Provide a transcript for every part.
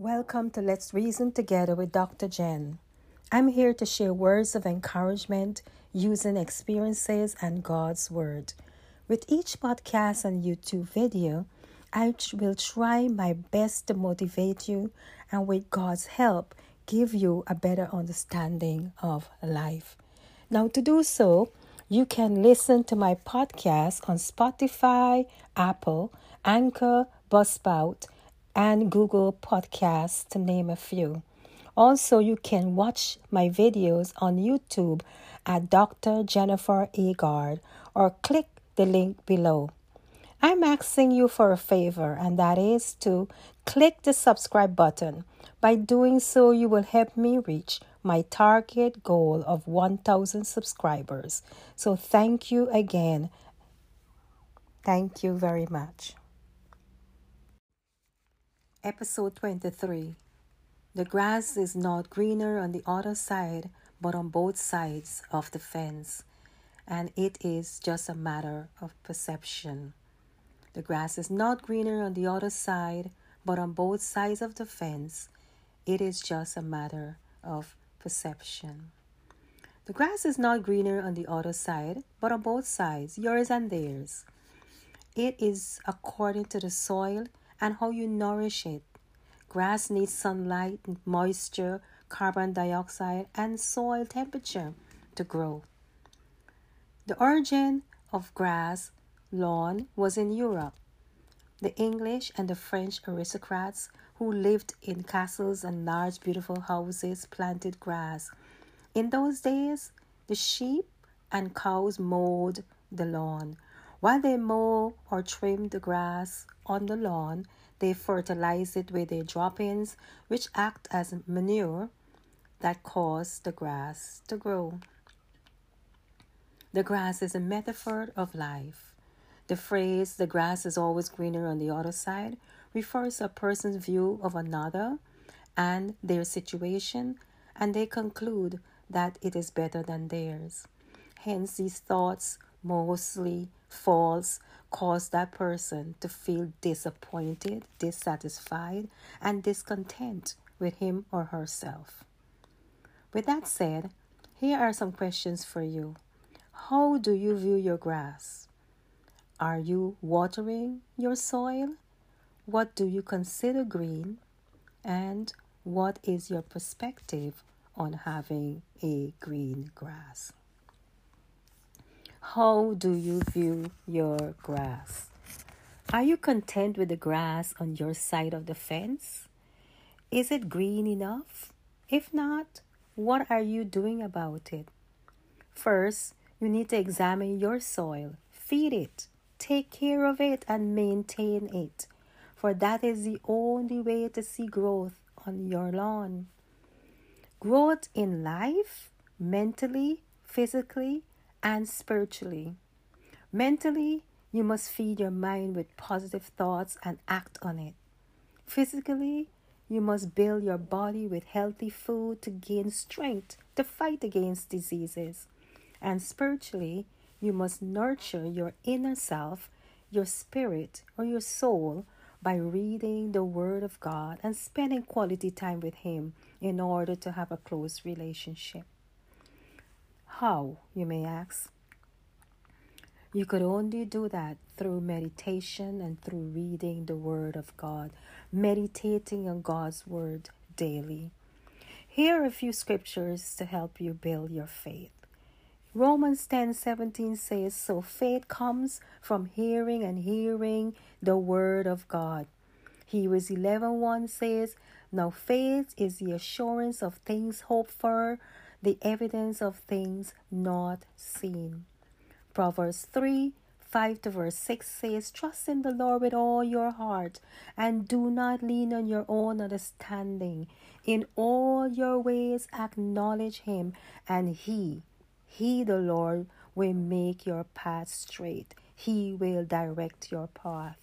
Welcome to Let's Reason Together with Dr. Jen. I'm here to share words of encouragement using experiences and God's Word. With each podcast and YouTube video, I will try my best to motivate you and, with God's help, give you a better understanding of life. Now, to do so, you can listen to my podcast on Spotify, Apple, Anchor, Buzzsprout, and Google Podcasts, to name a few. Also, you can watch my videos on YouTube at Dr. Jennifer Agard or click the link below. I'm asking you for a favor, and that is to click the subscribe button. By doing so, you will help me reach my target goal of 1,000 subscribers. So, thank you again. Thank you very much. Episode 23 The grass is not greener on the other side, but on both sides of the fence, and it is just a matter of perception. The grass is not greener on the other side, but on both sides of the fence, it is just a matter of perception. The grass is not greener on the other side, but on both sides, yours and theirs. It is according to the soil and how you nourish it. Grass needs sunlight, moisture, carbon dioxide, and soil temperature to grow. The origin of grass lawn was in Europe. The English and the French aristocrats who lived in castles and large, beautiful houses planted grass. In those days, the sheep and cows mowed the lawn. While they mow or trim the grass on the lawn, they fertilize it with their droppings, which act as manure that cause the grass to grow. The grass is a metaphor of life. The phrase, the grass is always greener on the other side, refers to a person's view of another and their situation, and they conclude that it is better than theirs. Hence, these thoughts, mostly false, cause that person to feel disappointed, dissatisfied, and discontent with him or herself. With that said, here are some questions for you. How do you view your grass? Are you watering your soil? What do you consider green? And what is your perspective on having a green grass? How do you view your grass? Are you content with the grass on your side of the fence? Is it green enough? If not, what are you doing about it? First, you need to examine your soil, feed it, take care of it, and maintain it, for that is the only way to see growth on your lawn. Growth in life, mentally, physically, and spiritually. Mentally, you must feed your mind with positive thoughts and act on it. Physically, you must build your body with healthy food to gain strength to fight against diseases. And spiritually, you must nurture your inner self, your spirit, or your soul by reading the Word of God and spending quality time with Him in order to have a close relationship. How, you may ask? You could only do that through meditation and through reading the Word of God, meditating on God's Word daily. Here are a few scriptures to help you build your faith. Romans 10 17 says, So faith comes from hearing and hearing the Word of God. Hebrews 11 1 says, Now faith is the assurance of things hoped for the evidence of things not seen. Proverbs 3 5 to verse 6 says, Trust in the Lord with all your heart, and do not lean on your own understanding. In all your ways acknowledge him, and he, he the Lord, will make your path straight. He will direct your path.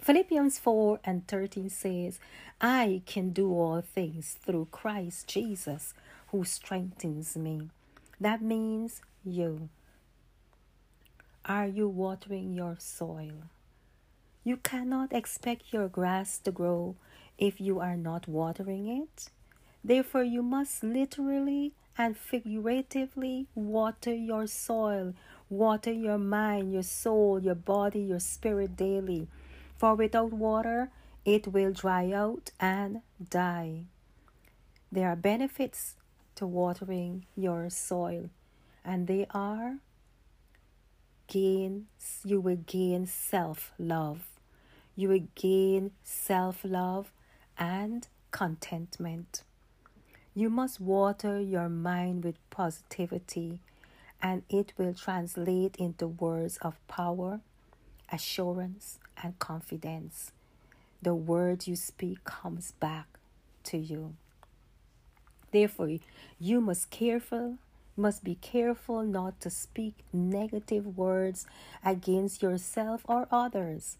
Philippians 4 and 13 says, I can do all things through Christ Jesus who strengthens me. That means you. Are you watering your soil? You cannot expect your grass to grow if you are not watering it. Therefore, you must literally and figuratively water your soil, water your mind, your soul, your body, your spirit daily. For without water, it will dry out and die. There are benefits to watering your soil, and they are gain you will gain self-love. You will gain self-love and contentment. You must water your mind with positivity, and it will translate into words of power, assurance, and confidence. The word you speak comes back to you. Therefore, you must careful must be careful not to speak negative words against yourself or others.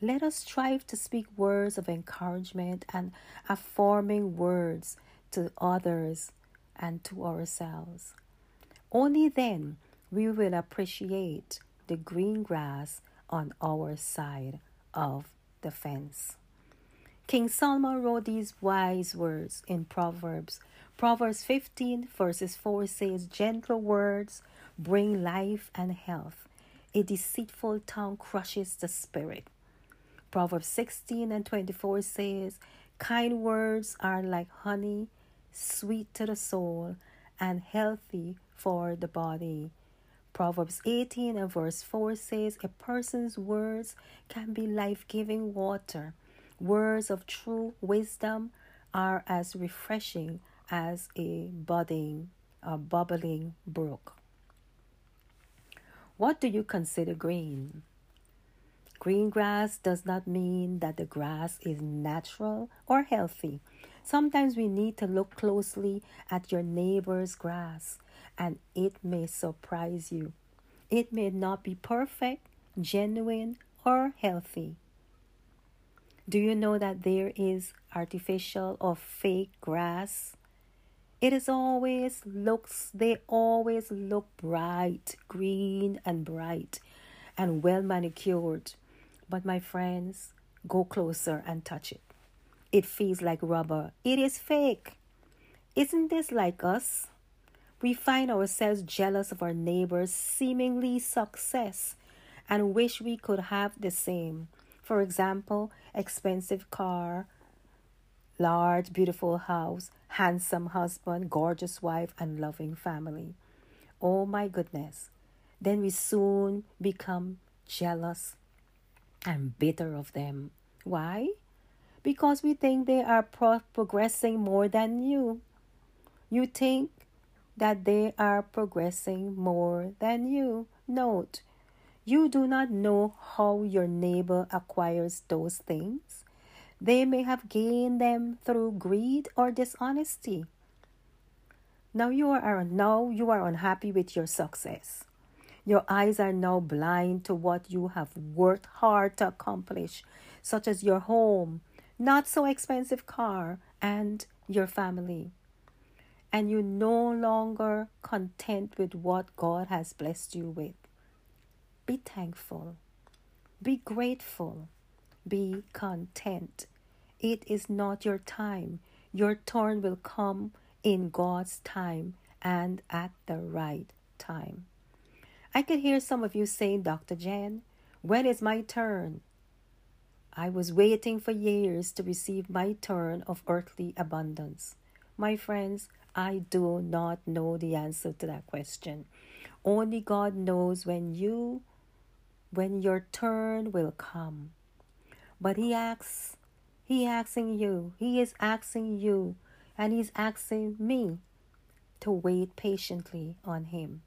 Let us strive to speak words of encouragement and affirming words to others and to ourselves. Only then we will appreciate the green grass on our side of the fence. King Solomon wrote these wise words in Proverbs Proverbs 15, verses 4 says, Gentle words bring life and health. A deceitful tongue crushes the spirit. Proverbs 16 and 24 says, Kind words are like honey, sweet to the soul, and healthy for the body. Proverbs 18 and verse 4 says, A person's words can be life giving water. Words of true wisdom are as refreshing as a budding, a bubbling brook. What do you consider green? Green grass does not mean that the grass is natural or healthy. Sometimes we need to look closely at your neighbor's grass and it may surprise you. It may not be perfect, genuine, or healthy. Do you know that there is artificial or fake grass? It is always looks, they always look bright, green and bright and well manicured. But my friends, go closer and touch it. It feels like rubber. It is fake. Isn't this like us? We find ourselves jealous of our neighbor's seemingly success and wish we could have the same. For example, expensive car, large, beautiful house, handsome husband, gorgeous wife, and loving family. Oh my goodness. Then we soon become jealous and bitter of them. Why? Because we think they are pro- progressing more than you. You think that they are progressing more than you. Note, you do not know how your neighbor acquires those things. They may have gained them through greed or dishonesty. Now you are now you are unhappy with your success. Your eyes are now blind to what you have worked hard to accomplish, such as your home, not so expensive car, and your family. And you no longer content with what God has blessed you with. Be thankful. Be grateful. Be content. It is not your time. Your turn will come in God's time and at the right time. I could hear some of you saying, Dr. Jen, when is my turn? I was waiting for years to receive my turn of earthly abundance. My friends, I do not know the answer to that question. Only God knows when you when your turn will come. But he asks he asking you, he is asking you, and he's asking me to wait patiently on him.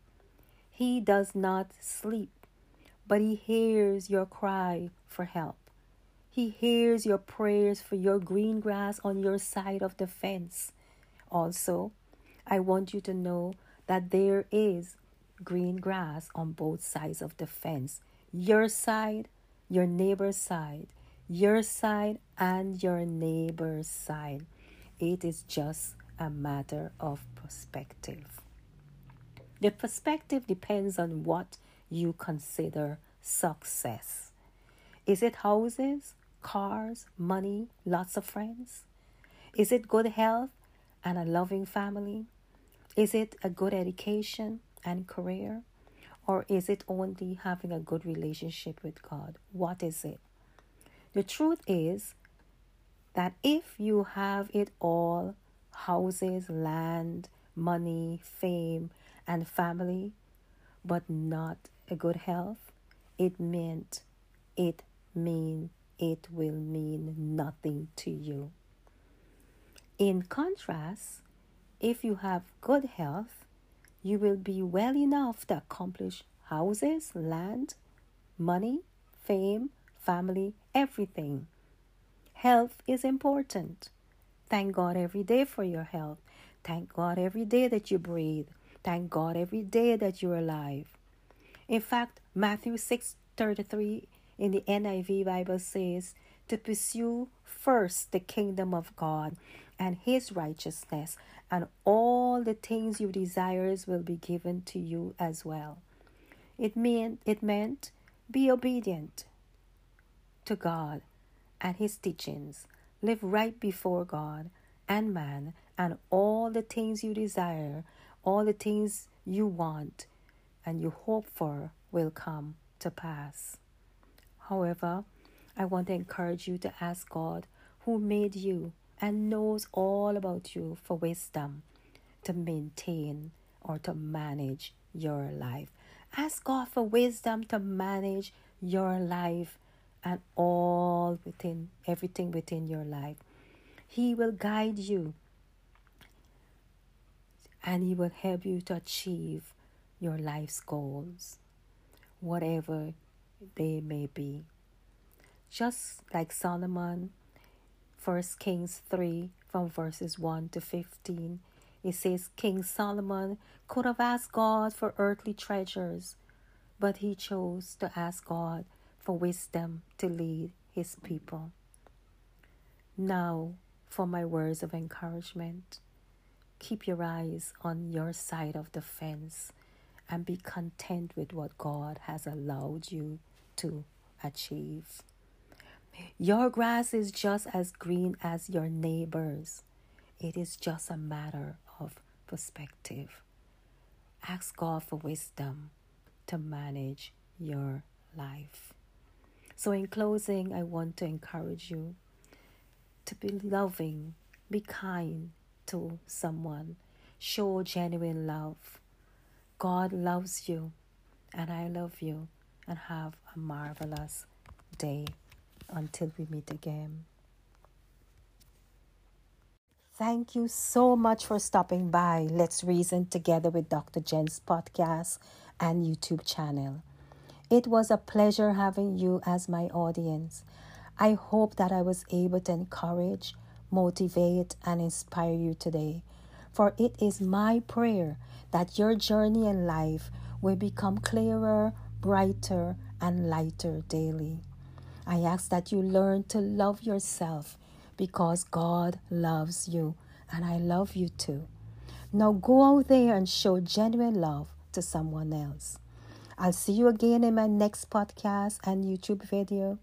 He does not sleep, but he hears your cry for help. He hears your prayers for your green grass on your side of the fence. Also, I want you to know that there is green grass on both sides of the fence your side, your neighbor's side your side and your neighbor's side. It is just a matter of perspective. The perspective depends on what you consider success. Is it houses, cars, money, lots of friends? Is it good health and a loving family? Is it a good education and career? Or is it only having a good relationship with God? What is it? The truth is that if you have it all houses, land, money, fame, and family but not a good health, it meant it mean it will mean nothing to you. In contrast, if you have good health, you will be well enough to accomplish houses, land, money, fame, family, everything. Health is important. Thank God every day for your health. Thank God every day that you breathe. Thank God every day that you're alive. In fact, Matthew 6:33 in the NIV Bible says to pursue first the kingdom of God and his righteousness and all the things you desires will be given to you as well. It meant it meant be obedient to God and his teachings. Live right before God and man and all the things you desire all the things you want and you hope for will come to pass. However, I want to encourage you to ask God, who made you and knows all about you, for wisdom to maintain or to manage your life. Ask God for wisdom to manage your life and all within everything within your life. He will guide you and He will help you to achieve your life's goals, whatever they may be. Just like Solomon, 1 Kings 3 from verses 1 to 15, it says King Solomon could have asked God for earthly treasures, but he chose to ask God for wisdom to lead his people. Now, for my words of encouragement. Keep your eyes on your side of the fence and be content with what God has allowed you to achieve. Your grass is just as green as your neighbor's. It is just a matter of perspective. Ask God for wisdom to manage your life. So, in closing, I want to encourage you to be loving, be kind, to someone. Show genuine love. God loves you, and I love you, and have a marvelous day until we meet again. Thank you so much for stopping by. Let's reason together with Dr. Jen's podcast and YouTube channel. It was a pleasure having you as my audience. I hope that I was able to encourage motivate, and inspire you today. For it is my prayer that your journey in life will become clearer, brighter, and lighter daily. I ask that you learn to love yourself because God loves you and I love you too. Now go out there and show genuine love to someone else. I'll see you again in my next podcast and YouTube video.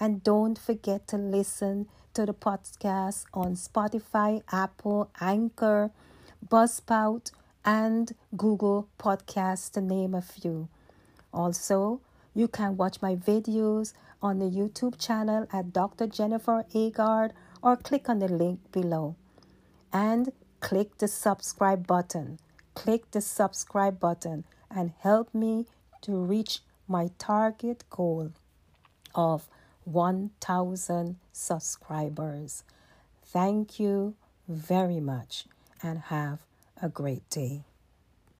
And don't forget to listen to the podcast on Spotify, Apple, Anchor, Buzzsprout, and Google Podcasts, to name a few. Also, you can watch my videos on the YouTube channel at Dr. Jennifer Agard or click on the link below. And click the subscribe button. Click the subscribe button and help me to reach my target goal of 1,000 subscribers. Thank you very much and have a great day.